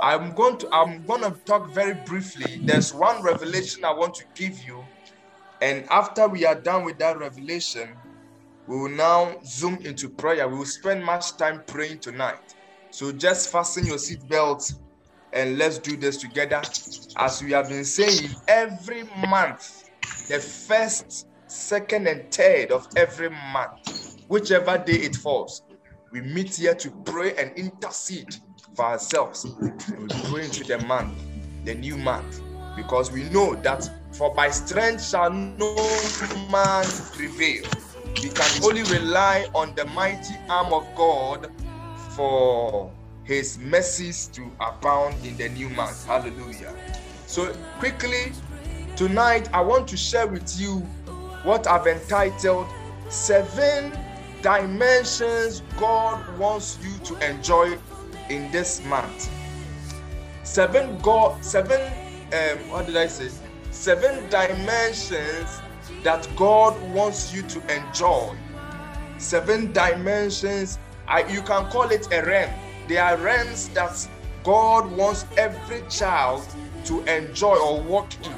I'm going to I'm going to talk very briefly. There's one revelation I want to give you, and after we are done with that revelation, we will now zoom into prayer. We will spend much time praying tonight. So just fasten your seatbelts and let's do this together. As we have been saying, every month, the first, second, and third of every month, whichever day it falls, we meet here to pray and intercede for ourselves. And we pray into the month, the new month, because we know that for by strength shall no man prevail. We can only rely on the mighty arm of God for his mercies to abound in the new month. Hallelujah. So, quickly, tonight I want to share with you what I've entitled Seven Dimensions God Wants You to Enjoy in this month. Seven God, seven, um, what did I say? Seven dimensions that God wants you to enjoy. Seven dimensions. I, you can call it a realm. There are realms that God wants every child to enjoy or walk in.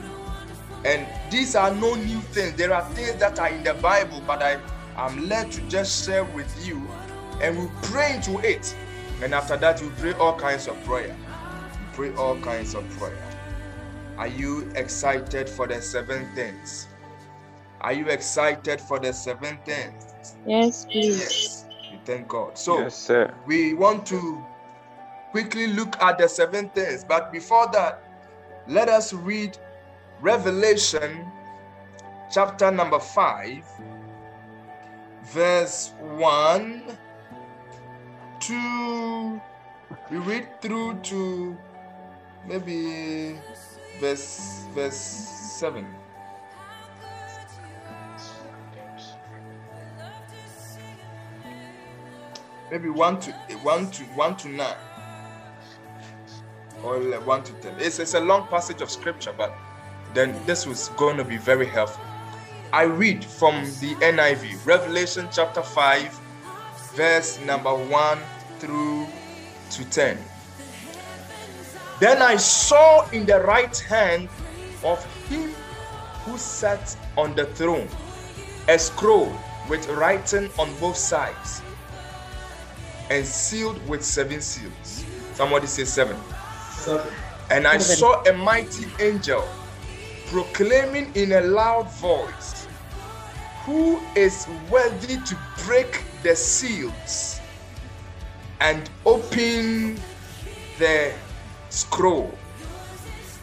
And these are no new things. There are things that are in the Bible, but I am led to just share with you. And we pray into it. And after that, you pray all kinds of prayer. We pray all kinds of prayer. Are you excited for the seven things? Are you excited for the seven things? Yes, please. Yes. We thank God. So yes, sir. we want to quickly look at the seven things. But before that, let us read Revelation chapter number 5, verse 1 to we read through to maybe verse verse 7. Maybe one to one to one to nine or one to ten. It's, it's a long passage of scripture, but then this was going to be very helpful. I read from the NIV, Revelation chapter 5, verse number 1 through to 10. Then I saw in the right hand of him who sat on the throne a scroll with writing on both sides and sealed with seven seals. Somebody say seven. Seven. And I saw a mighty angel proclaiming in a loud voice, Who is worthy to break the seals and open the scroll?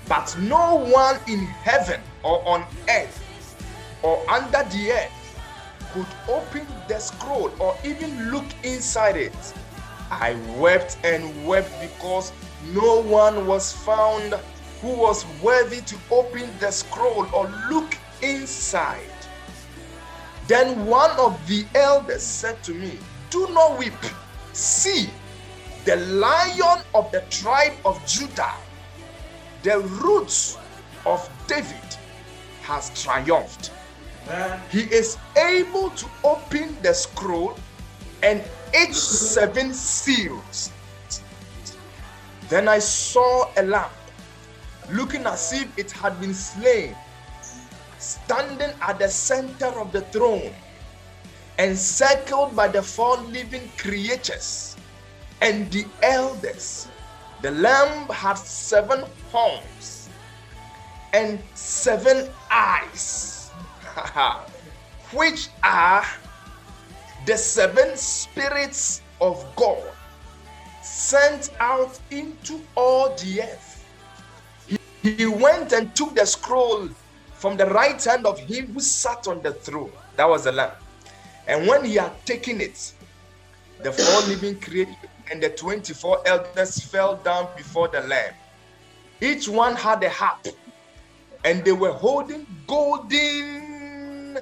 But no one in heaven or on earth or under the earth could open the scroll or even look inside it. I wept and wept because no one was found who was worthy to open the scroll or look inside. Then one of the elders said to me, Do not weep. See, the lion of the tribe of Judah, the roots of David, has triumphed. He is able to open the scroll and its seven seals. Then I saw a lamb looking as if it had been slain, standing at the center of the throne, encircled by the four living creatures and the elders. The lamb had seven horns and seven eyes, which are the seven spirits of God sent out into all the earth. He, went and took the scroll from the right hand of him who sat on the throne. That was the lamb. And when he had taken it, the four living creatures and the 24 elders fell down before the lamb. Each one had a harp, and they were holding golden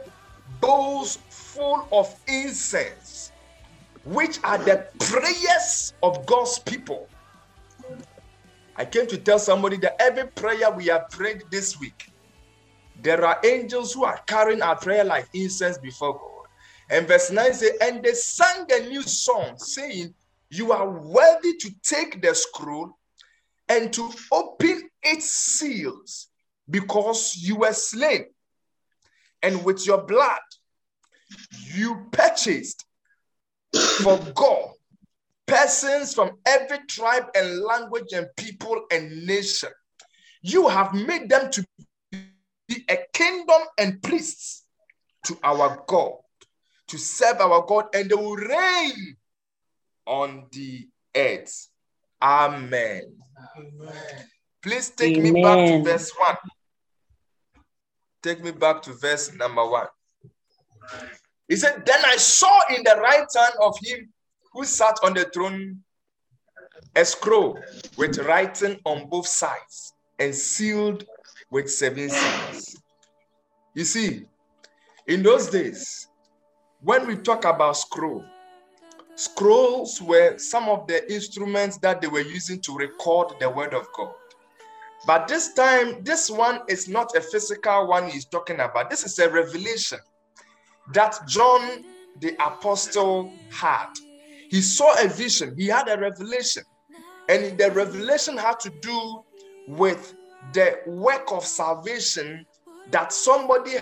bowls full of incense, which are the prayers of God's people. I came to tell somebody that every prayer we have prayed this week, there are angels who are carrying our prayer like incense before God. And verse 9 says, And they sang a new song, saying, You are worthy to take the scroll and to open its seals because you were slain. And with your blood, you purchased for God persons from every tribe and language and people and nation. You have made them to be a kingdom and priests to our God, to serve our God, and they will reign on the earth. Amen. Amen. Please take Amen. me back to verse 1. Take me back to verse number 1. He said, Then I saw in the right hand of him who sat on the throne a scroll with writing on both sides and sealed with seven seals. You see, in those days, when we talk about scroll, scrolls were some of the instruments that they were using to record the word of God. But this time, this one is not a physical one he's talking about. This is a revelation that John the apostle had. He saw a vision, he had a revelation. And the revelation had to do with the work of salvation that somebody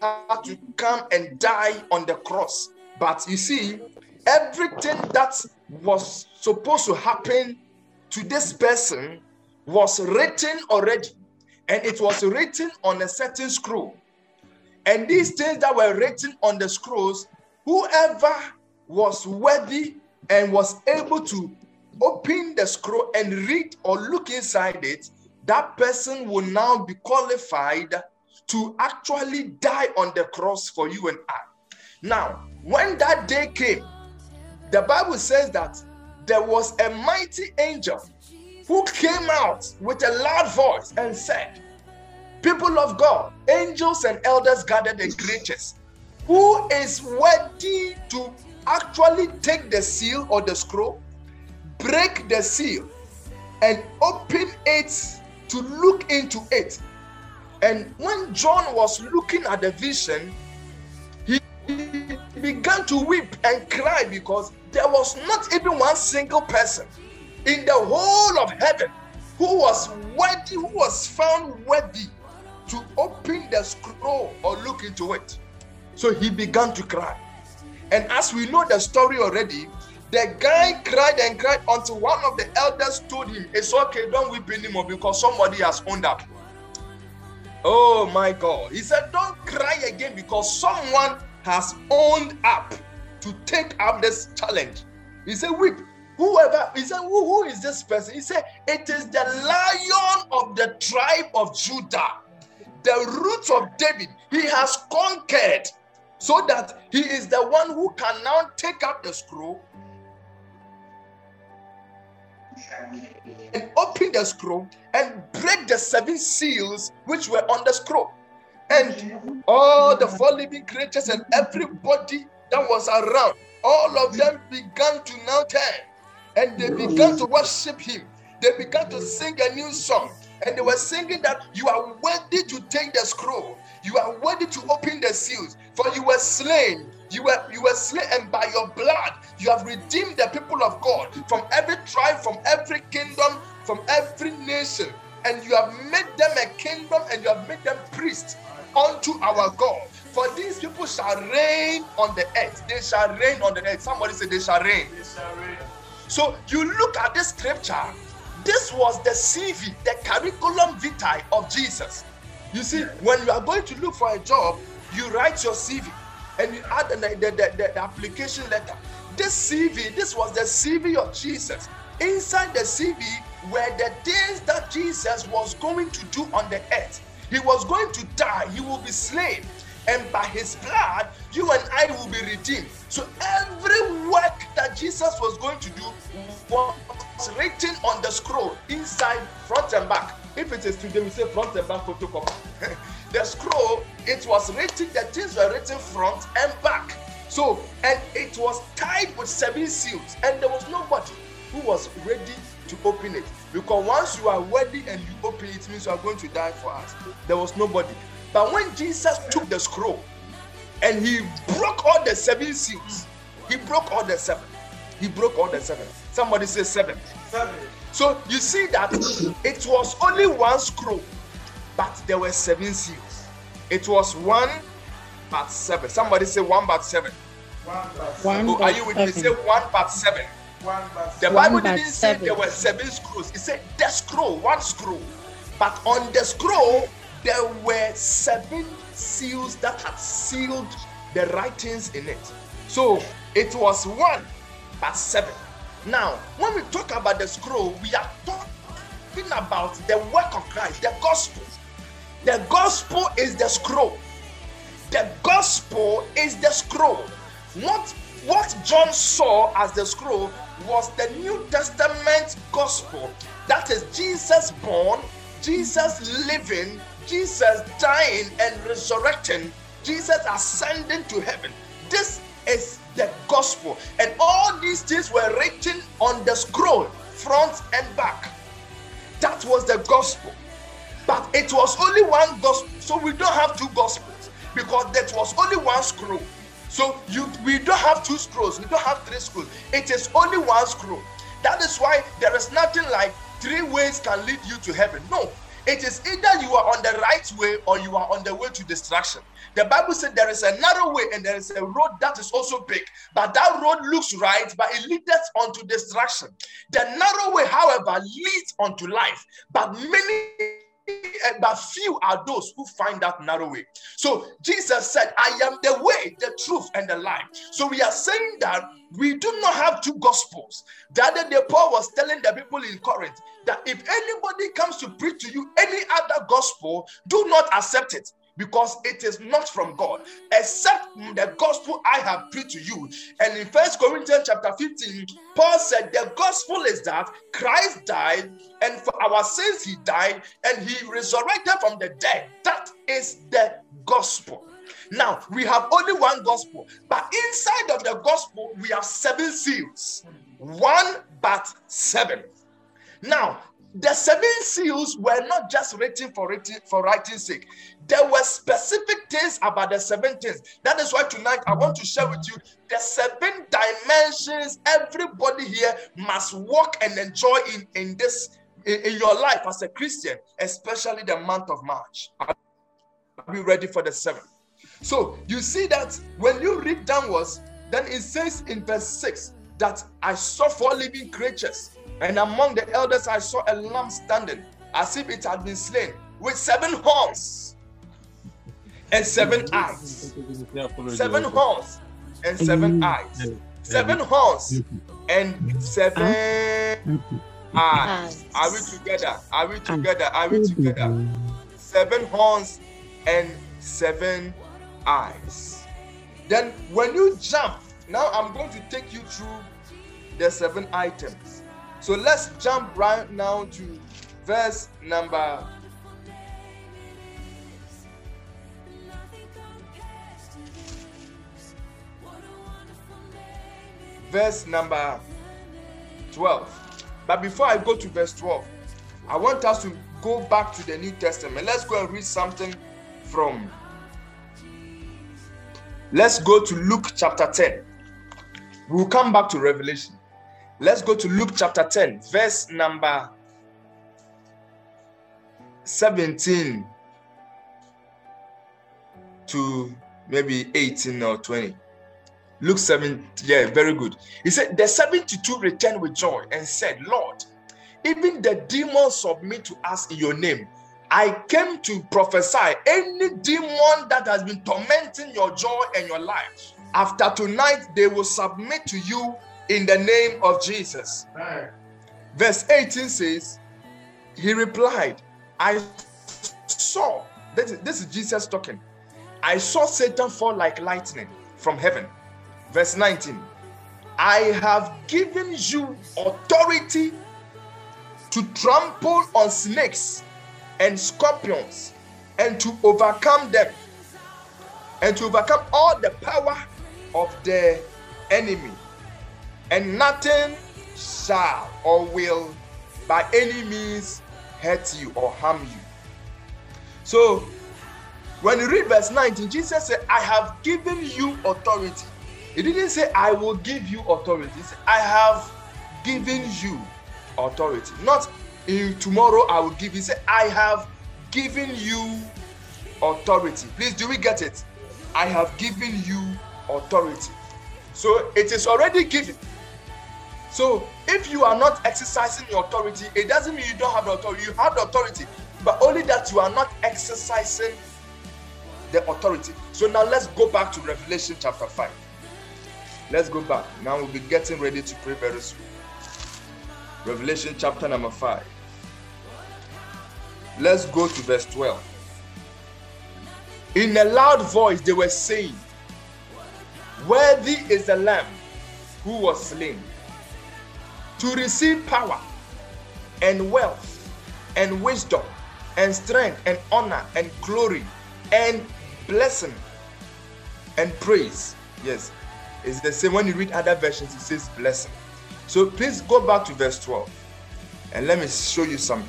had to come and die on the cross. But you see, everything that was supposed to happen to this person was written already, and it was written on a certain scroll. And these things that were written on the scrolls, whoever was worthy and was able to open the scroll and read or look inside it, that person will now be qualified to actually die on the cross for you and I. Now, when that day came, the Bible says that there was a mighty angel who came out with a loud voice and said, People of God, angels and elders gathered and creatures, who is worthy to actually take the seal or the scroll, break the seal, and open it to look into it. And when John was looking at the vision, he began to weep and cry because there was not even one single person in the whole of heaven who was worthy, who was found worthy to open the scroll or look into it. So he began to cry. And as we know the story already, the guy cried and cried until one of the elders told him, It's okay, don't weep anymore because somebody has owned up. Oh my God. He said, Don't cry again because someone has owned up to take up this challenge. He said, Weep Whoever, he said, who, who is this person? He said, It is the lion of the tribe of Judah, the roots of David. He has conquered so that he is the one who can now take up the scroll and open the scroll and break the seven seals which were on the scroll. And all the four living creatures and everybody that was around, all of them began to now turn and they began to worship him. They began to sing a new song. And they were singing that you are worthy to take the scroll. You are worthy to open the seals. For you were slain. You were you were slain, and by your blood you have redeemed the people of God from every tribe, from every kingdom, from every nation. And you have made them a kingdom and you have made them priests unto our God. For these people shall reign on the earth. They shall reign on the earth. Somebody say they shall reign. They shall reign. So you look at this scripture, this was the CV, the curriculum vitae of Jesus. You see, when you are going to look for a job, you write your CV and you add the, the, the, the application letter. This CV, this was the CV of Jesus. Inside the CV were the things that Jesus was going to do on the earth. He was going to die, he will be slain, and by his blood, you and I will be redeemed. So every work that Jesus was going to do was written on the scroll inside, front and back. If it is today, we say front and back photocopy. the scroll, it was written, the things were written front and back. So, and it was tied with seven seals, and there was nobody who was ready to open it. Because once you are ready and you open it, it means you are going to die for us. There was nobody. But when Jesus took the scroll and he broke all the seven seals, he broke all the seven. He broke all the seven. Somebody say seven. Seven. So you see that it was only one scroll, but there were seven seals. It was one but seven. Somebody say one but seven. One oh, are you with me? Say one but seven. The Bible didn't say there were seven scrolls. It said the scroll, one scroll. But on the scroll, there were seven seals that had sealed the writings in it. So it was one but seven. Now, when we talk about the scroll, we are talking about the work of Christ, the gospel. The gospel is the scroll. The gospel is the scroll. What what John saw as the scroll was the New Testament gospel. That is Jesus born, Jesus living, Jesus dying and resurrecting, Jesus ascending to heaven. This is the gospel. And all these things were written on the scroll, front and back. That was the gospel. But it was only one gospel. So we don't have two gospels because that was only one scroll. So you we don't have two scrolls, we don't have three scrolls. It is only one scroll. That is why there is nothing like three ways can lead you to heaven. No, it is either you are on the right way or you are on the way to destruction. The Bible said there is a narrow way and there is a road that is also big, but that road looks right, but it leads onto destruction. The narrow way, however, leads onto life, but many But few are those who find that narrow way. So Jesus said, I am the way, the truth, and the life. So we are saying that we do not have two gospels. The other day, Paul was telling the people in Corinth that if anybody comes to preach to you any other gospel, do not accept it because it is not from God, except the gospel I have preached to you. And in First Corinthians chapter 15, Paul said the gospel is that Christ died, and for our sins he died, and he resurrected from the dead. That is the gospel. Now we have only one gospel, but inside of the gospel, we have seven seals. One but seven. Now, the seven seals were not just written for writing for writing sake. There were specific things about the seven things. That is why tonight I want to share with you the seven dimensions everybody here must walk and enjoy in, in this in, in your life as a Christian, especially the month of March. Are you ready for the seven? So you see that when you read downwards, then it says in verse 6 that I saw four living creatures and among the elders, I saw a lamb standing as if it had been slain with seven horns and seven eyes. Seven horns and seven eyes. Seven horns and seven eyes. Are we together? Are we together? Are we together? Seven horns and seven eyes. Then, when you jump, now I'm going to take you through the seven items. So let's jump right now to verse number verse number 12. But before I go to verse 12, I want us to go back to the New Testament. Let's go and read something from. Let's go to Luke chapter 10. We'll come back to Revelation. Let's go to Luke chapter 10, verse number 17 to maybe 18 or 20. Luke 7, yeah, very good. He said, The 72 returned with joy and said, Lord, even the demons submit to us in your name. I came to prophesy any demon that has been tormenting your joy and your life, after tonight, they will submit to you in the name of Jesus. Verse 18 says, He replied, I saw, this is, this is Jesus talking. I saw Satan fall like lightning from heaven. Verse 19, I have given you authority to trample on snakes and scorpions and to overcome them and to overcome all the power of the enemy and nothing shall or will by any means hurt you or harm you. So, when you read verse 19, Jesus said, I have given you authority. He didn't say, I will give you authority. He said, I have given you authority. Not in tomorrow I will give you. Say, I have given you authority. Please, do we get it? I have given you authority. So it is already given. So if you are not exercising your authority, it doesn't mean you don't have the authority. You have the authority, but only that you are not exercising the authority. So now let's go back to Revelation chapter 5. Let's go back. Now we'll be getting ready to pray very soon. Revelation chapter number 5. Let's go to verse 12. In a loud voice, they were saying, Worthy is the Lamb who was slain to receive power and wealth and wisdom and strength and honor and glory and blessing and praise. Yes, it's the same when you read other versions, it says blessing. So please go back to verse 12 and let me show you something.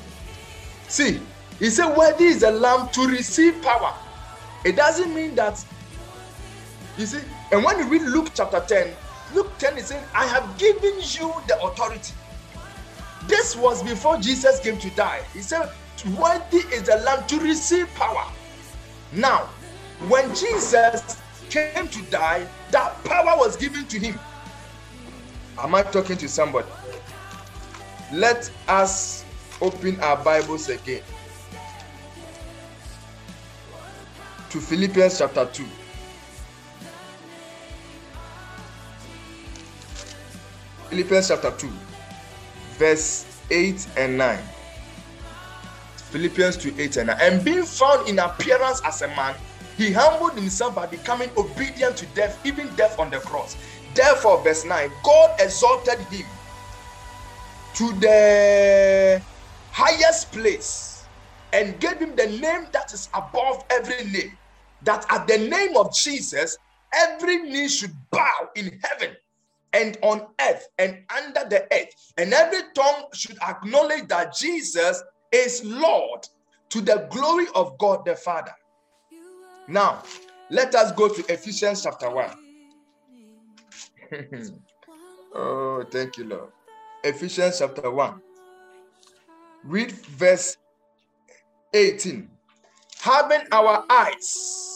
See, he said, Worthy is the lamb to receive power. It doesn't mean that, you see, and when you read Luke chapter 10, Luke 10 is saying, I have given you the authority. This was before Jesus came to die. He said, Worthy is the lamb to receive power. Now, when Jesus came to die, that power was given to him. Am I talking to somebody? Let us open our Bibles again to Philippians chapter 2. Philippians chapter 2, verse 8 and 9. Philippians 2 8 and 9. And being found in appearance as a man, he humbled himself by becoming obedient to death, even death on the cross. Therefore, verse 9 God exalted him to the highest place and gave him the name that is above every name. That at the name of Jesus, every knee should bow in heaven and on earth and under the earth, and every tongue should acknowledge that Jesus is Lord to the glory of God the Father. Now, let us go to Ephesians chapter 1. oh, thank you, Lord. Ephesians chapter 1. Read verse 18. Having our eyes.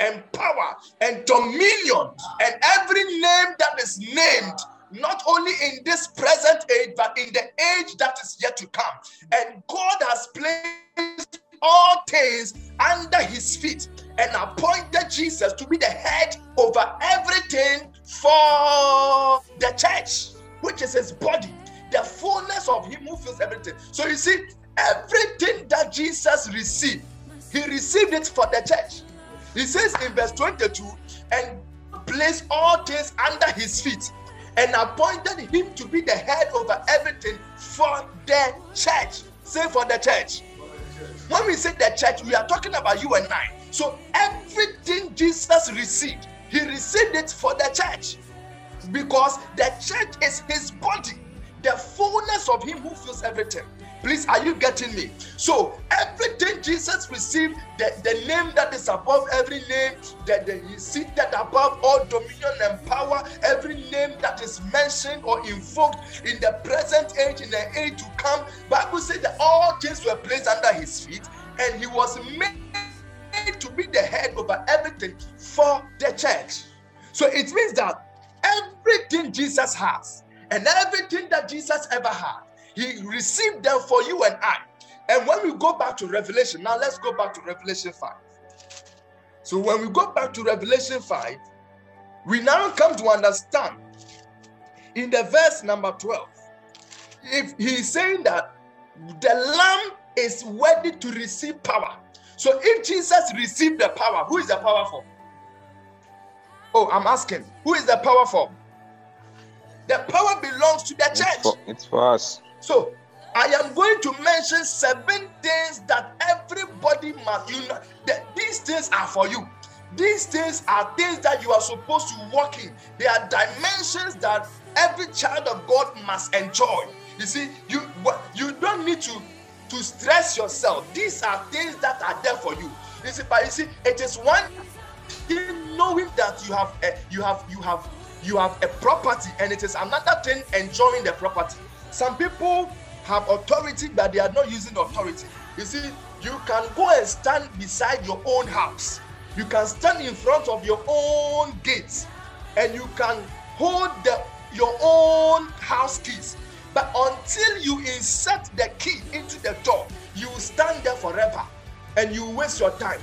and power and dominion and every name that is named not only in this present age, but in the age that is yet to come. And God has placed all things under his feet and appointed Jesus to be the head over everything for the church, which is his body, the fullness of him who fills everything. So you see, everything that Jesus received, he received it for the church. He says in verse 22, and placed all things under his feet and appointed him to be the head over everything for the church. Say for the church. When we say the church, we are talking about you and I. So everything Jesus received, he received it for the church because the church is his body, the fullness of him who fills everything. Please, are you getting me? So, everything Jesus received, the, the name that is above every name, that he seated above all dominion and power, every name that is mentioned or invoked in the present age, in the age to come. Bible said that all things were placed under his feet, and he was made to be the head over everything for the church. So it means that everything Jesus has and everything that Jesus ever had he received them for you and I. And when we go back to Revelation, now let's go back to Revelation 5. So when we go back to Revelation 5, we now come to understand in the verse number 12, if he's saying that the lamb is ready to receive power. So if Jesus received the power, who is the power for? Oh, I'm asking, who is the power for? The power belongs to the church. It's for, it's for us. So I am going to mention seven things that everybody must you know that these things are for you. These things are things that you are supposed to walk in. They are dimensions that every child of God must enjoy. You see, you you don't need to to stress yourself. These are things that are there for you. You see, but you see, it is one thing knowing that you have a, you have you have you have a property, and it is another thing enjoying the property. Some people have authority, but they are not using authority. You see, you can go and stand beside your own house. You can stand in front of your own gates, and you can hold the, your own house keys. But until you insert the key into the door, you will stand there forever and you waste your time.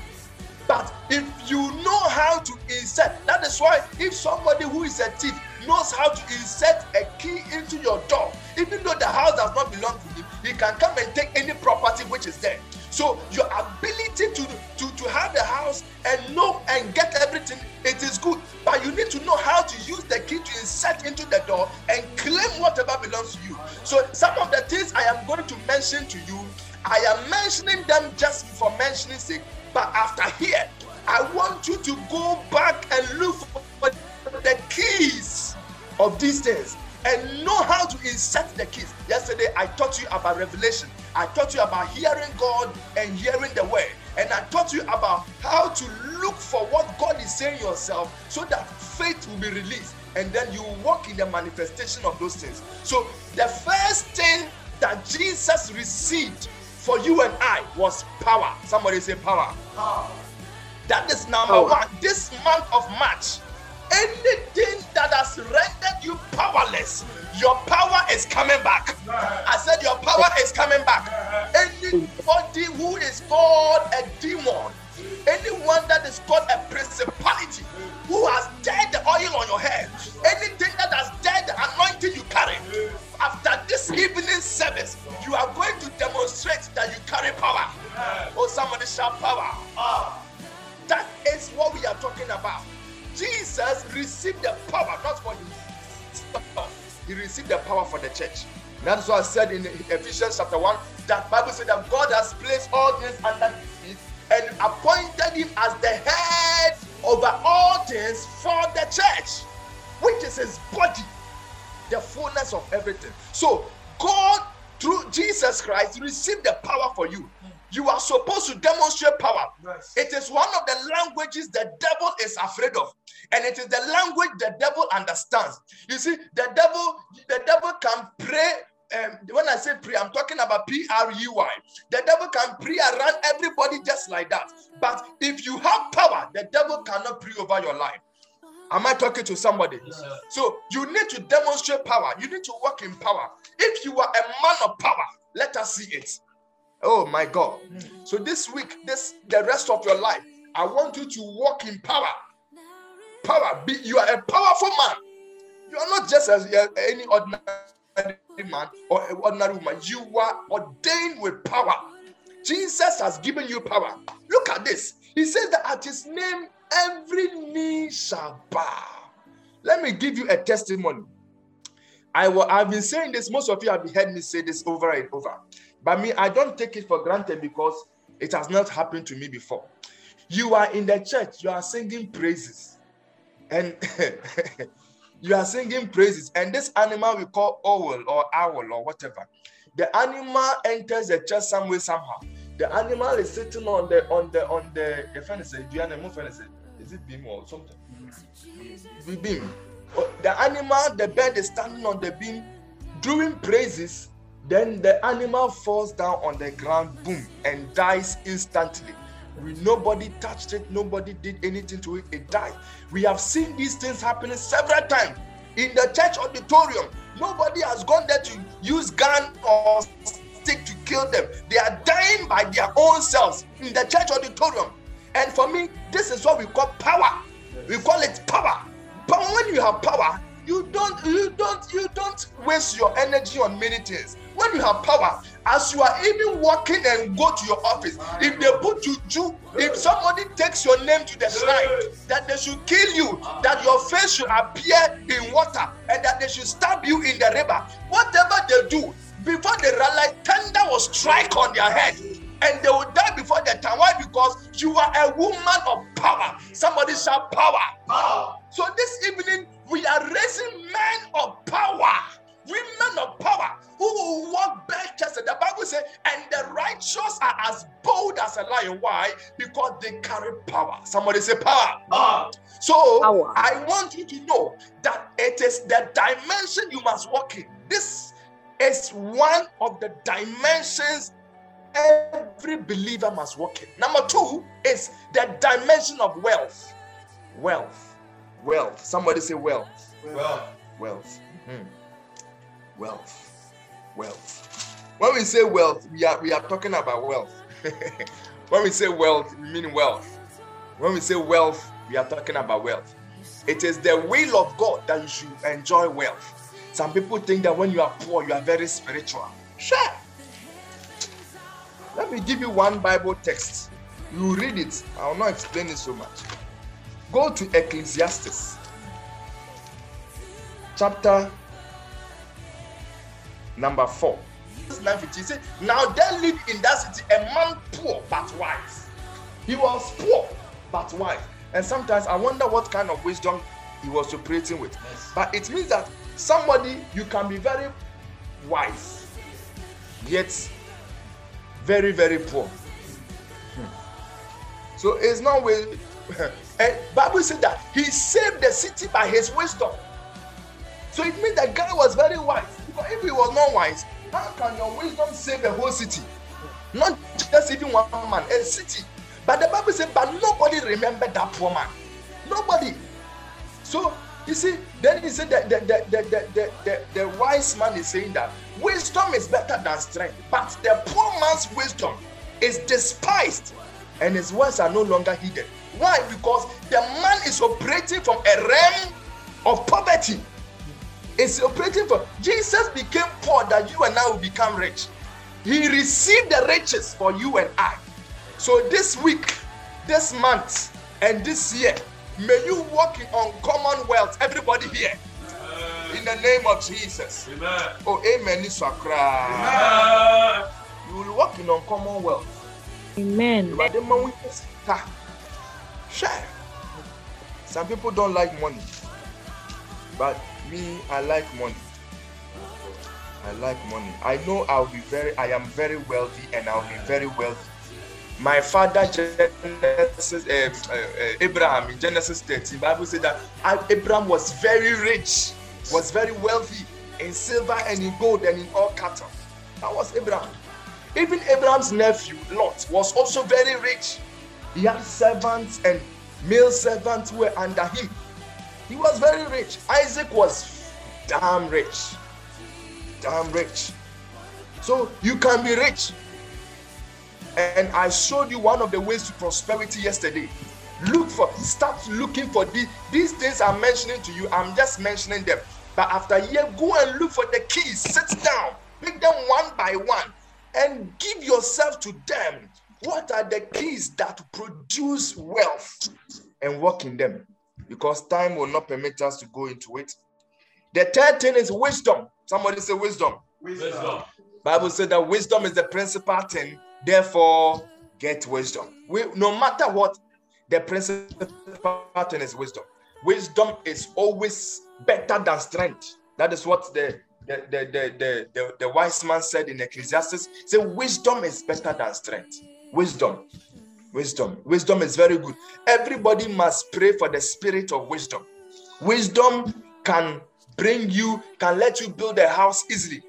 But if you know how to insert, that is why if somebody who is a thief knows how to insert a key into your door, even though the house does not belong to him, he can come and take any property which is there. So your ability to, to, to have the house and know and get everything, it is good. But you need to know how to use the key to insert into the door and claim whatever belongs to you. So some of the things I am going to mention to you, I am mentioning them just for mentioning sake. But after here, I want you to go back and look for the keys of these things and know how to insert the keys. Yesterday, I taught you about revelation. I taught you about hearing God and hearing the word. And I taught you about how to look for what God is saying yourself so that faith will be released. And then you walk in the manifestation of those things. So, the first thing that Jesus received for you and I was power. Somebody say power. power. That is number power. one. This month of March, anything that has rendered you powerless, your power is coming back. I said, Your power is coming back. Anybody who is called a demon, anyone that is called a principality, who has dead the oil on your head, anything that has dead the anointing you carry, after this evening service, you are going to demonstrate that you carry power. Oh, somebody shout power. That is what we are talking about. Jesus received the power, not for himself. He received the power for the church. That's why I said in Ephesians chapter 1 that Bible said that God has placed all things under his feet and appointed him as the head over all things for the church, which is his body, the fullness of everything. So God, through Jesus Christ, received the power for you. You are supposed to demonstrate power. Yes. It is one of the languages the devil is afraid of, and it is the language the devil understands. You see, the devil, the devil can pray. Um, when I say pray, I'm talking about P R E Y. The devil can pray around everybody just like that. But if you have power, the devil cannot pray over your life. Am I talking to somebody? Yes. So you need to demonstrate power. You need to work in power. If you are a man of power, let us see it. Oh my God. So this week, this the rest of your life, I want you to walk in power. Power. Be, you are a powerful man. You are not just as uh, any ordinary man or ordinary woman. You are ordained with power. Jesus has given you power. Look at this. He says that at his name, every knee shall bow. Let me give you a testimony. I will, I've been saying this, most of you have heard me say this over and over. But me, I don't take it for granted because it has not happened to me before. You are in the church, you are singing praises, and you are singing praises, and this animal we call owl or owl or whatever. The animal enters the church some way somehow. The animal is sitting on the on the on the the fence. Do you? Is it beam or something? Beam. The animal, the bird is standing on the beam, doing praises then the animal falls down on the ground, boom, and dies instantly. We, nobody touched it, nobody did anything to it, it died. We have seen these things happening several times in the church auditorium. Nobody has gone there to use gun or stick to kill them. They are dying by their own selves in the church auditorium. And for me, this is what we call power. We call it power. But when you have power, you don't, you don't, you don't waste your energy on many things. When you have power, as you are even walking and go to your office, if they put you Jew, if somebody takes your name to the shrine, that they should kill you, that your face should appear in water, and that they should stab you in the river. Whatever they do, before they realize thunder will strike on their head and they will die before their time. Why? Because you are a woman of power. Somebody shout power. power. So this evening we are raising men of power, women of power who will walk bare chest. The Bible says, and the righteous are as bold as a lion. Why? Because they carry power. Somebody say power. power. So power. I want you to know that it is the dimension you must walk in. This is one of the dimensions every believer must walk in. Number two is the dimension of wealth. Wealth Wealth. Somebody say wealth. Wealth. Wealth. Mm-hmm. Wealth. Wealth. When we say wealth, we are we are talking about wealth. when we say wealth, we mean wealth. When we say wealth, we are talking about wealth. It is the will of God that you should enjoy wealth. Some people think that when you are poor, you are very spiritual. Sure. Let me give you one Bible text. You read it. I will not explain it so much. Go to Ecclesiastes chapter number 4. He said, Now there lived in that city a man poor but wise. He was poor but wise. And sometimes I wonder what kind of wisdom he was operating with. Yes. But it means that somebody you can be very wise, yet very, very poor. Hmm. So it's not with and Bible said that he saved the city by his wisdom. So it means that guy was very wise. Because if he was not wise, how can your wisdom save a whole city? Not just even one man, a city. But the Bible said, but nobody remembered that poor man. Nobody. So you see, then he said that the, the, the, the, the, the, the wise man is saying that wisdom is better than strength, but the poor man's wisdom is despised and his words are no longer hidden. Why? Because the man is operating from a realm of poverty. It's operating from Jesus became poor that you and I will become rich. He received the riches for you and I. So this week, this month, and this year, may you walk in uncommon wealth. Everybody here. In the name of Jesus. Amen. Oh, amen. amen. You will walk in uncommon wealth. Amen. Share. Some people don't like money, but me, I like money. I like money. I know I'll be very, I am very wealthy and I'll be very wealthy. My father, Genesis, uh, uh, Abraham, in Genesis 13, Bible said that Abraham was very rich, was very wealthy in silver and in gold and in all cattle. That was Abraham. Even Abraham's nephew, Lot, was also very rich. He had servants and male servants were under him. He was very rich. Isaac was damn rich. Damn rich. So you can be rich. And I showed you one of the ways to prosperity yesterday. Look for, start looking for these, these things I'm mentioning to you. I'm just mentioning them. But after a year, go and look for the keys. Sit down, pick them one by one, and give yourself to them what are the keys that produce wealth and work in them? Because time will not permit us to go into it. The third thing is wisdom. Somebody say wisdom. Wisdom. Bible said that wisdom is the principal thing. Therefore, get wisdom. We, no matter what, the principal thing is wisdom. Wisdom is always better than strength. That is what the the, the, the, the, the, wise man said in Ecclesiastes. Say, wisdom is better than strength. Wisdom. Wisdom. Wisdom is very good. Everybody must pray for the spirit of wisdom. Wisdom can bring you, can let you build a house easily.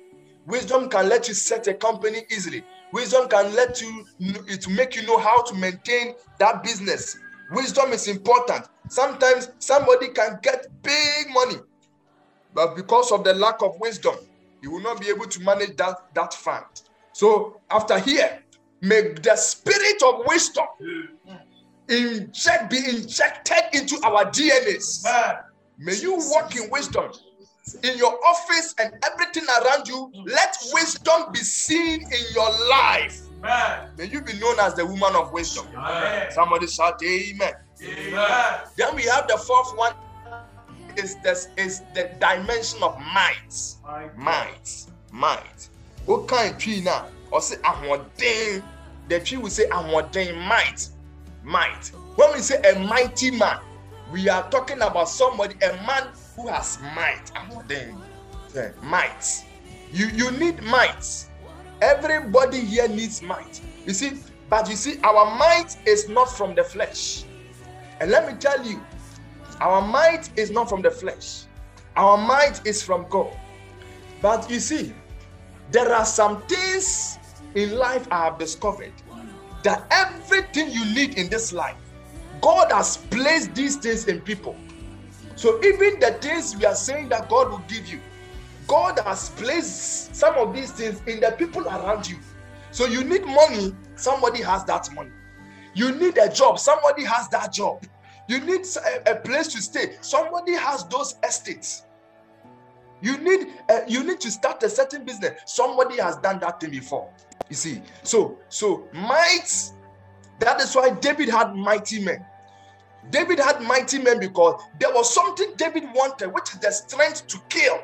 Wisdom can let you set a company easily. Wisdom can let you to make you know how to maintain that business. Wisdom is important. Sometimes somebody can get big money, but because of the lack of wisdom, you will not be able to manage that, that fund. So after here, May the spirit of wisdom inject be injected into our DNAs. May you walk in wisdom. in your office and everything around you, let wisdom be seen in your life. Amen. May you be known as the woman of wisdom. Amen. Somebody shout amen. amen. Then we have the fourth one is this is the dimension of might. Might. Might. What kind of tree now? Or say I ahoɔden. The tree will say I'm ahoɔden might. Might. When we say a mighty man, we are talking about somebody, a man who has might. Ahoɔden. Might. You you need might. Everybody here needs might. You see, but you see, our might is not from the flesh. And let me tell you, our might is not from the flesh, our might is from God. But you see, there are some things in life I have discovered that everything you need in this life, God has placed these things in people. So even the things we are saying that God will give you, God has placed some of these things in the people around you. So you need money, somebody has that money. You need a job, somebody has that job. You need a, a place to stay. Somebody has those estates. You need uh, you need to start a certain business. Somebody has done that thing before. You see, so so might. That is why David had mighty men. David had mighty men because there was something David wanted, which is the strength to kill,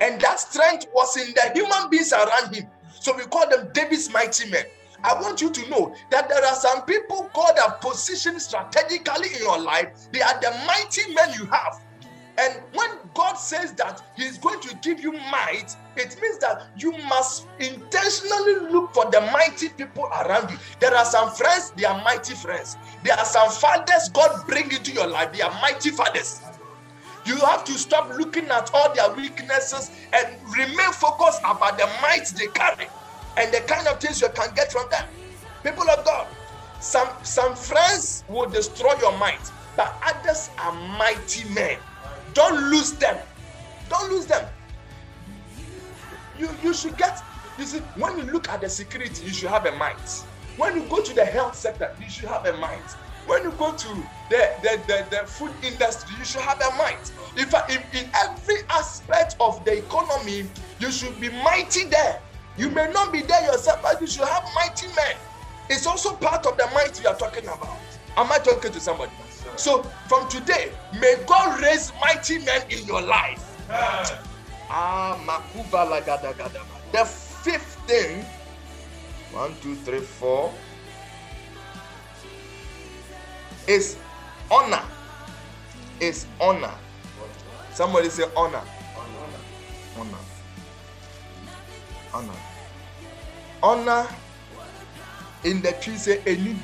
and that strength was in the human beings around him. So we call them David's mighty men. I want you to know that there are some people God have positioned strategically in your life. They are the mighty men you have. And when God says that He is going to give you might, it means that you must intentionally look for the mighty people around you. There are some friends, they are mighty friends. There are some fathers God bring into your life, they are mighty fathers. You have to stop looking at all their weaknesses and remain focused about the might they carry and the kind of things you can get from them. People of God, some some friends will destroy your mind, but others are mighty men. Don't lose them. Don't lose them. You you should get. You see, when you look at the security, you should have a mind. When you go to the health sector, you should have a mind. When you go to the, the, the, the food industry, you should have a mind. If in, in every aspect of the economy, you should be mighty there. You may not be there yourself, but you should have mighty men. It's also part of the might we are talking about. Am I talking to somebody? So from today, may God raise mighty men in your life. Ah, Makuba Lagadagada. The fifth thing, one, two, three, four, is honor. Is honor. Somebody say honor. Honor. Honor. Honor in the tree say any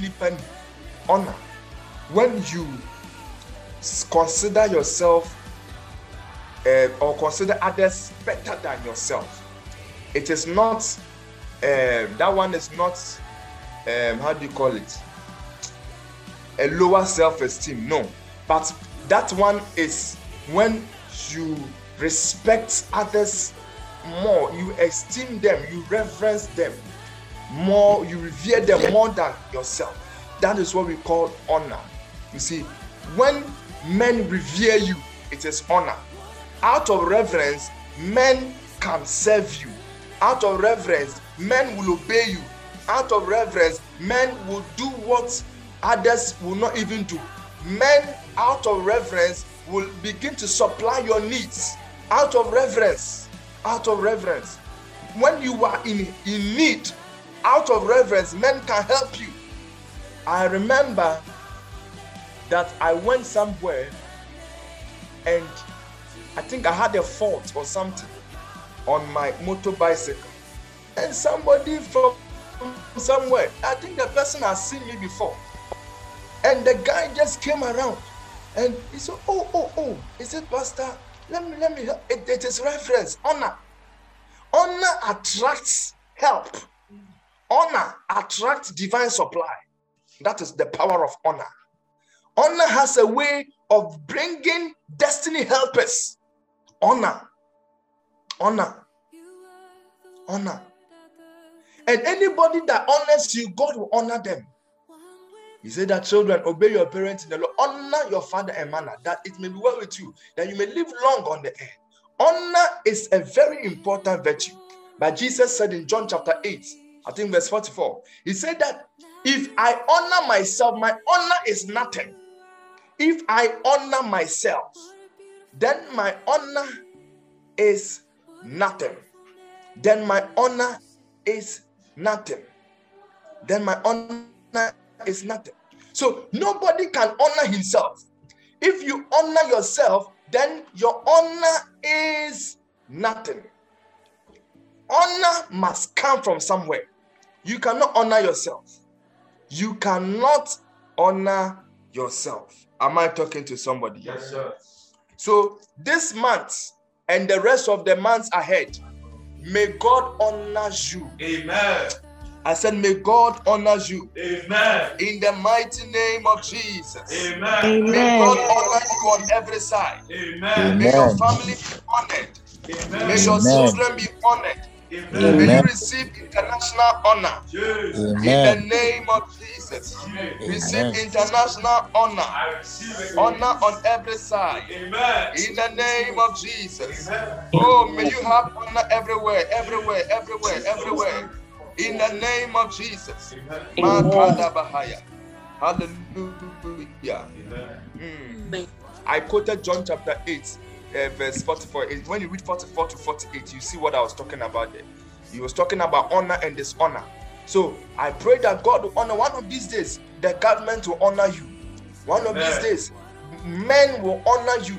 nipa honor when you consider yourself uh, or consider others better than yourself it is not um, that one is not um, how do you call it a lower self-esteem no but that one is when you respect others more, you esteem them, you reverence them more, you revere them more than yourself. That is what we call honor. You see, when men revere you, it is honor. Out of reverence, men can serve you. Out of reverence, men will obey you. Out of reverence, men will do what others will not even do. Men, out of reverence, will begin to supply your needs. Out of reverence, out of reverence. When you are in, in need, out of reverence, men can help you. I remember that I went somewhere and I think I had a fault or something on my motor bicycle. And somebody from somewhere, I think the person has seen me before. And the guy just came around and he said, Oh, oh, oh, is it Pastor? Let me, let me, it, it is reference, honor. Honor attracts help. Honor attracts divine supply. That is the power of honor. Honor has a way of bringing destiny helpers. Honor. Honor. Honor. And anybody that honors you, God will honor them. He said that children obey your parents in the Lord, honor your father and mother, that it may be well with you, that you may live long on the earth. Honor is a very important virtue. But Jesus said in John chapter 8, I think verse 44, he said that if I honor myself, my honor is nothing. If I honor myself, then my honor is nothing. Then my honor is nothing. Then my honor is nothing. So nobody can honor himself. If you honor yourself, then your honor is nothing. Honor must come from somewhere. You cannot honor yourself. You cannot honor yourself. Am I talking to somebody? Yes, sir. So this month and the rest of the months ahead, may God honor you. Amen. I said, may God honor you. Amen. In the mighty name of Jesus. Amen. May God honor you on every side. Amen. May your family be honored. Amen. May your children be honored. Amen. May you receive international honor. Jesus. In the name of Jesus. Amen. Receive international honor. I receive it. Honor on every side. Amen. In the name of Jesus. Amen. Oh, may you have honor everywhere, everywhere, everywhere, everywhere. In the name of Jesus. Amen. Makadabahaya. Hallelujah. Amen. Mm. I quoted John chapter 8, uh, verse 44. It- When you read 44 to 48, you see what I was talking about there. He was talking about honor and dishonor. So I pray that God will honor one of these days, the government will honor you. One of these days, men will honor you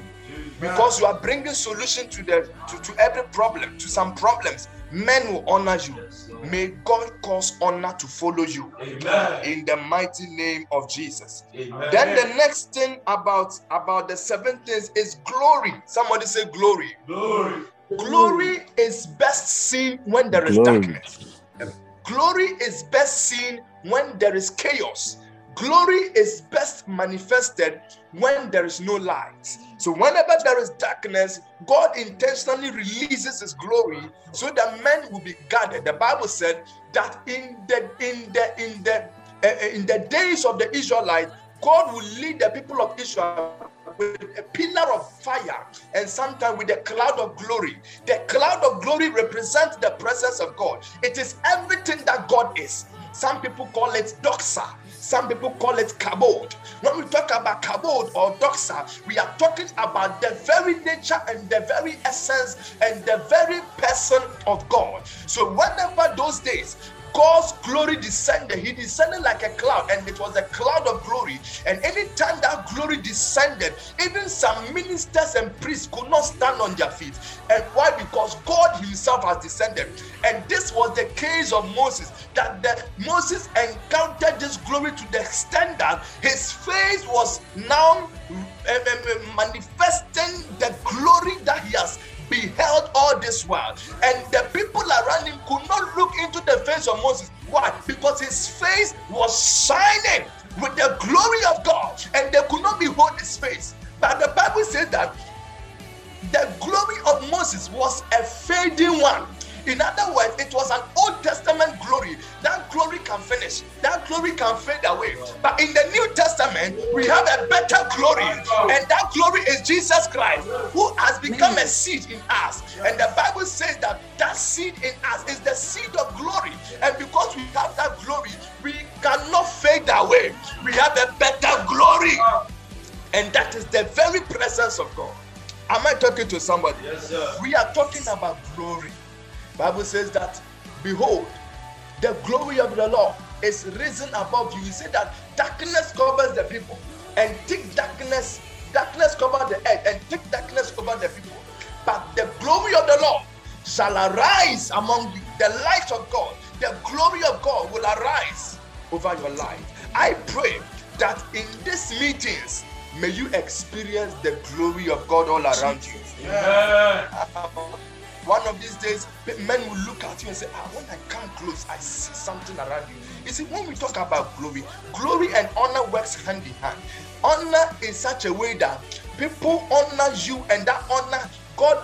because you are bringing solution to the to, to every problem to some problems men will honor you may god cause honor to follow you Amen. in the mighty name of jesus Amen. then the next thing about about the seven things is glory somebody say glory glory. glory is best seen when there is Glory. darkness glory is best seen when there is chaos glory is best manifested when there is no light so whenever there is darkness god intentionally releases his glory so that men will be gathered the bible said that in the in the in the uh, in the days of the israelites god will lead the people of israel with a pillar of fire and sometimes with a cloud of glory. The cloud of glory represents the presence of God. It is everything that God is. Some people call it doxa. Some people call it kabod. When we talk about kabod or doxa, we are talking about the very nature and the very essence and the very person of God. So whenever those days God's glory descended. He descended like a cloud, and it was a cloud of glory. And anytime that glory descended, even some ministers and priests could not stand on their feet. And why? Because God Himself has descended. And this was the case of Moses. That the, Moses encountered this glory to the extent that his face was now uh, uh, manifesting the glory that he has beheld all this while, and the people around him could not look into the face of Moses. Why? Because his face was shining with the glory of God, and they could not behold his face. But the Bible says that the glory of Moses was a fading one. In other words, it was an Old Testament glory. That glory can finish, that glory can fade away. But in the New Testament, we have a better glory, and that glory is Jesus Christ, who has become a seed in us. And the Bible says that that seed in us is the seed of glory. And because we have that glory, we cannot fade away. We have a better glory, and that is the very presence of God. Am I talking to somebody? Yes, sir. We are talking about glory. Bible says that, behold, the glory of the Lord is risen above you. He said that darkness covers the people, and thick darkness, darkness cover the earth, and thick darkness cover the people. But the glory of the Lord shall arise among you. The light of God, the glory of God will arise over your life. I pray that in these meetings, may you experience the glory of God all around you. Amen. One of these days, men will look at you and say, ah, when I come close, I see something around you. You see, when we talk about glory, glory and honor works hand in hand. Honor in such a way that people honor you, and that honor, God,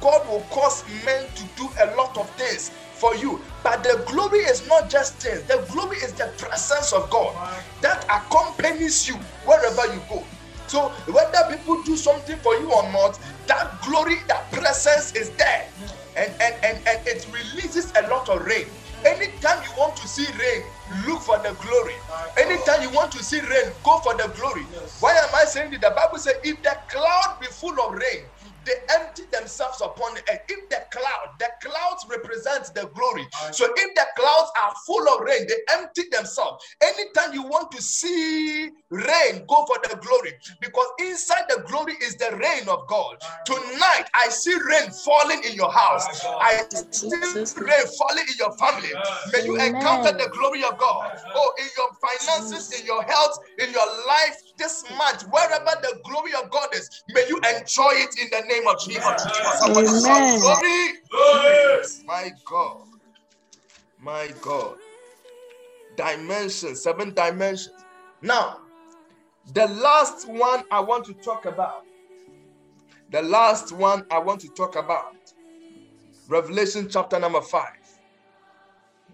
God will cause men to do a lot of things for you. But the glory is not just things, the glory is the presence of God that accompanies you wherever you go. So whether people do something for you or not, that glory, that presence is there. And and and, and it releases a lot of rain. Anytime you want to see rain, look for the glory. Anytime you want to see rain, go for the glory. Why am I saying that? The Bible says, if the cloud be full of rain, they empty themselves upon the earth. If the cloud, the clouds represent the glory. So if the clouds are full of rain, they empty themselves. Anytime you want to see rain, go for the glory because inside the glory is the rain of God. Tonight, I see rain falling in your house. I see rain falling in your family. May you encounter the glory of God. Oh, in your finances, in your health, in your life this month, wherever the glory of God is, may you enjoy it in the name of Jesus. Somebody Amen. glory. Glory. My God. My God. Dimensions, seven dimensions. Now, the last one I want to talk about. The last one I want to talk about. Revelation chapter number five.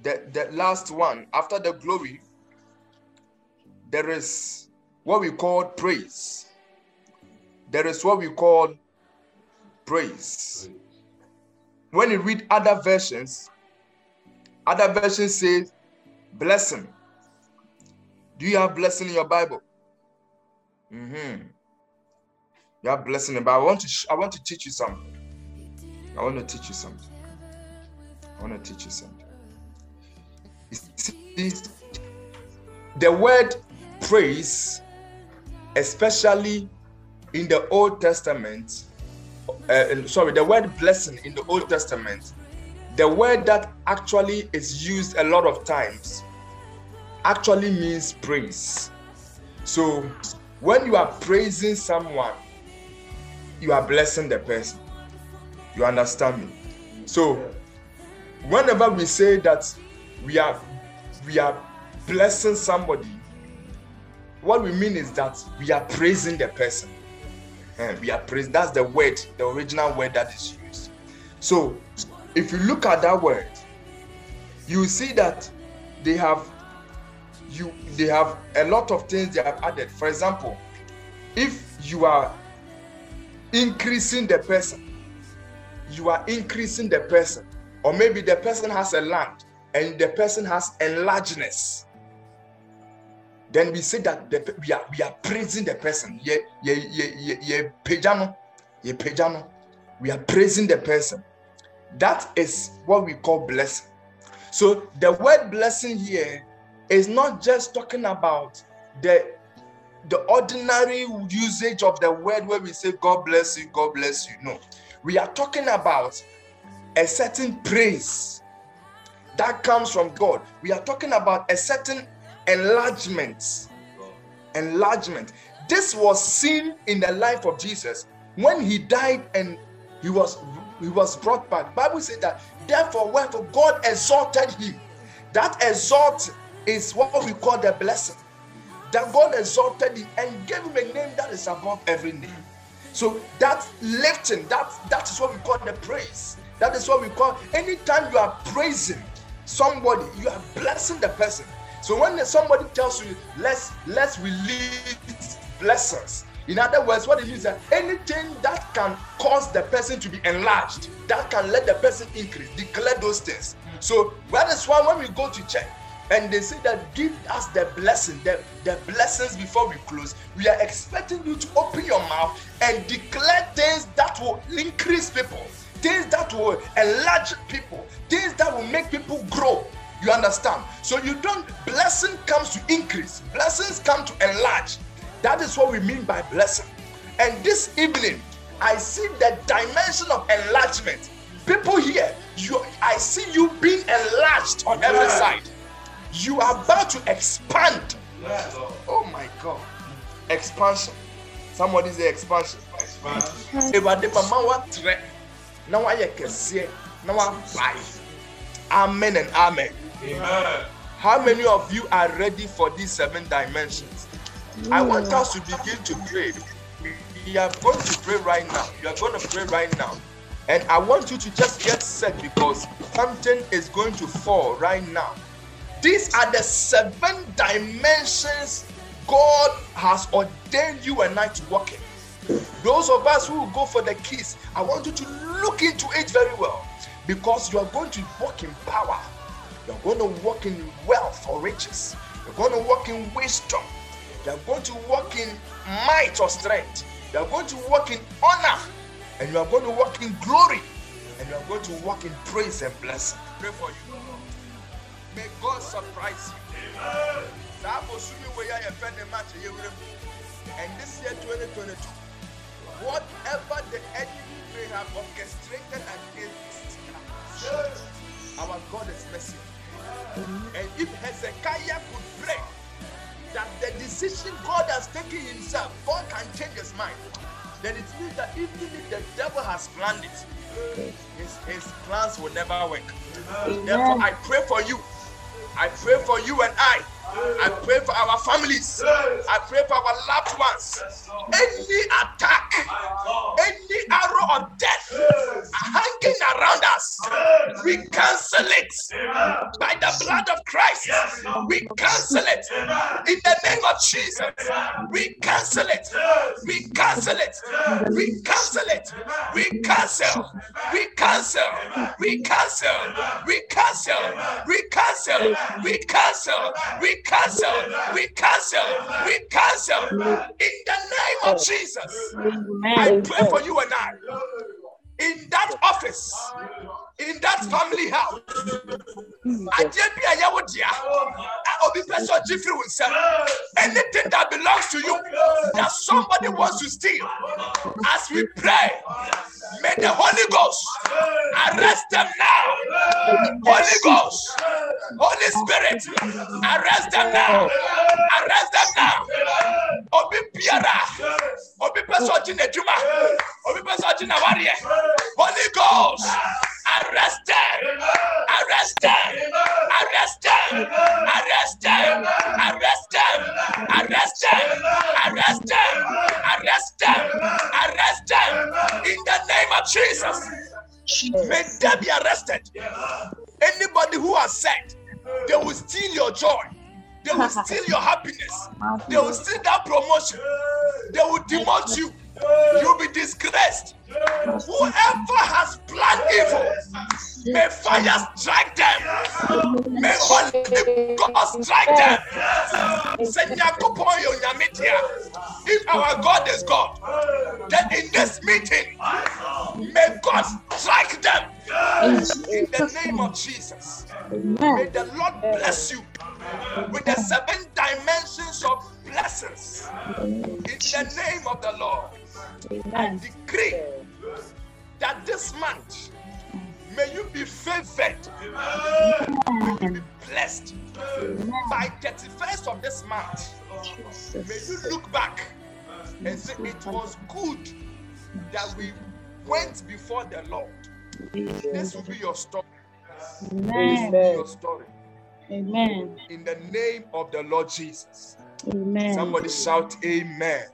The, the last one after the glory, there is what we call praise. There is what we call praise. When you read other versions, other versions say blessing. Do you have blessing in your Bible? Mm-hmm. You have blessing, but I want to I want to teach you something. I want to teach you something. I want to teach you something. You see, the word praise, especially in the Old Testament, uh, sorry, the word blessing in the Old Testament, the word that actually is used a lot of times actually means praise. So when you are praising someone, you are blessing the person. You understand me? So whenever we say that we are we are blessing somebody, what we mean is that we are praising the person. Eh, we are praising. That's the word, the original word that is used. So if you look at that word, you see that they have you they have a lot of things they have added. For example, if you are increasing the person, you are increasing the person, or maybe the person has a land and the person has enlargeness. Then we say that the, we are we are praising the person. Yeah, yeah, yeah. We are praising the person. That is what we call blessing. So the word blessing here is not just talking about the the ordinary usage of the word where we say God bless you, God bless you. No, we are talking about a certain praise that comes from God. We are talking about a certain enlargement. Enlargement. This was seen in the life of Jesus when he died and he was he was brought back. Bible said that therefore wherefore God exalted him. That exalt is what we call the blessing. That God exalted him and gave him a name that is above every name. So that lifting, that that is what we call the praise. That is what we call anytime you are praising somebody, you are blessing the person. So when somebody tells you, let's let's release blessings. In other words, what it means that anything that can cause the person to be enlarged, that can let the person increase, declare those things. So that is why when we go to church and they say that give us the blessing, the, the blessings before we close, we are expecting you to open your mouth and declare things that will increase people, things that will enlarge people, things that will make people grow. You understand? So you don't blessing comes to increase, blessings come to enlarge. That is what we mean by blessing. And this evening, I see the dimension of enlargement. People here, you I see you being enlarged on every side. You are about to expand. Yes, Oh my God. Expansion. Somebody say expansion. Expansion. Ewurade mama watrɛ na wayɛ kɛseɛ na wabae. Amen and amen. Amen. How many of you are ready for these seven dimensions? I want us to begin to pray. We are going to pray right now. You are going to pray right now. And I want you to just get set because something is going to fall right now. These are the seven dimensions God has ordained you and I to walk in. Those of us who go for the keys, I want you to look into it very well because you are going to walk in power. You're going to walk in wealth or riches. You're going to walk in wisdom. You're going to walk in might or strength. You're going to walk in honor. And you are going to walk in glory. And you are going to walk in praise and blessing. Pray for you. May God surprise you. And this year 2022, whatever the enemy may have orchestrated against our God is merciful. And if Hezekiah could pray that the decision God has taken himself, God can change his mind, then it means that even if the devil has planned it, his, his plans will never work. Therefore, I pray for you. I pray for you and I. I pray for our families. I pray for our loved ones. Any attack, any arrow of death hanging around us, we cancel it by the blood of Christ. We cancel it in the name of Jesus. We cancel it. We cancel it. We cancel it. We cancel. We cancel. We cancel. We cancel. We cancel. We cancel. We cancel, we cancel, we cancel in the name of Jesus. I pray for you and I in that office, in that family house. Hmm. Anything that belongs to you that somebody wants to steal, as we pray, may the Holy Ghost arrest them now. Holy Ghost, Holy Spirit, arrest them now. Arrest them now. Obi Piara, Obi Pesoji Nejuma, Obi Pesoji Nawarie, Holy Ghost, arrest them, arrest them, arrest them, arrest them, arrest them, arrest them, arrest them, arrest them, arrest them, in the name of Jesus. May they be arrested. Anybody who has said they will steal your joy, they will steal your happiness, they will steal that promotion, they will demote you, you'll be disgraced. Whoever has planned evil, may fire strike them. May Holy God strike them. If our God is God, then in this meeting, may God strike them. In the name of Jesus, may the Lord bless you with the seven dimensions of blessings. In the name of the Lord, I decree that this month may you be favored, may you be blessed. By 31st of this month, may you look back and say it was good that we went before the Lord. This will be your story. This will be your story. Amen. In the name of the Lord Jesus. Amen. Somebody shout amen.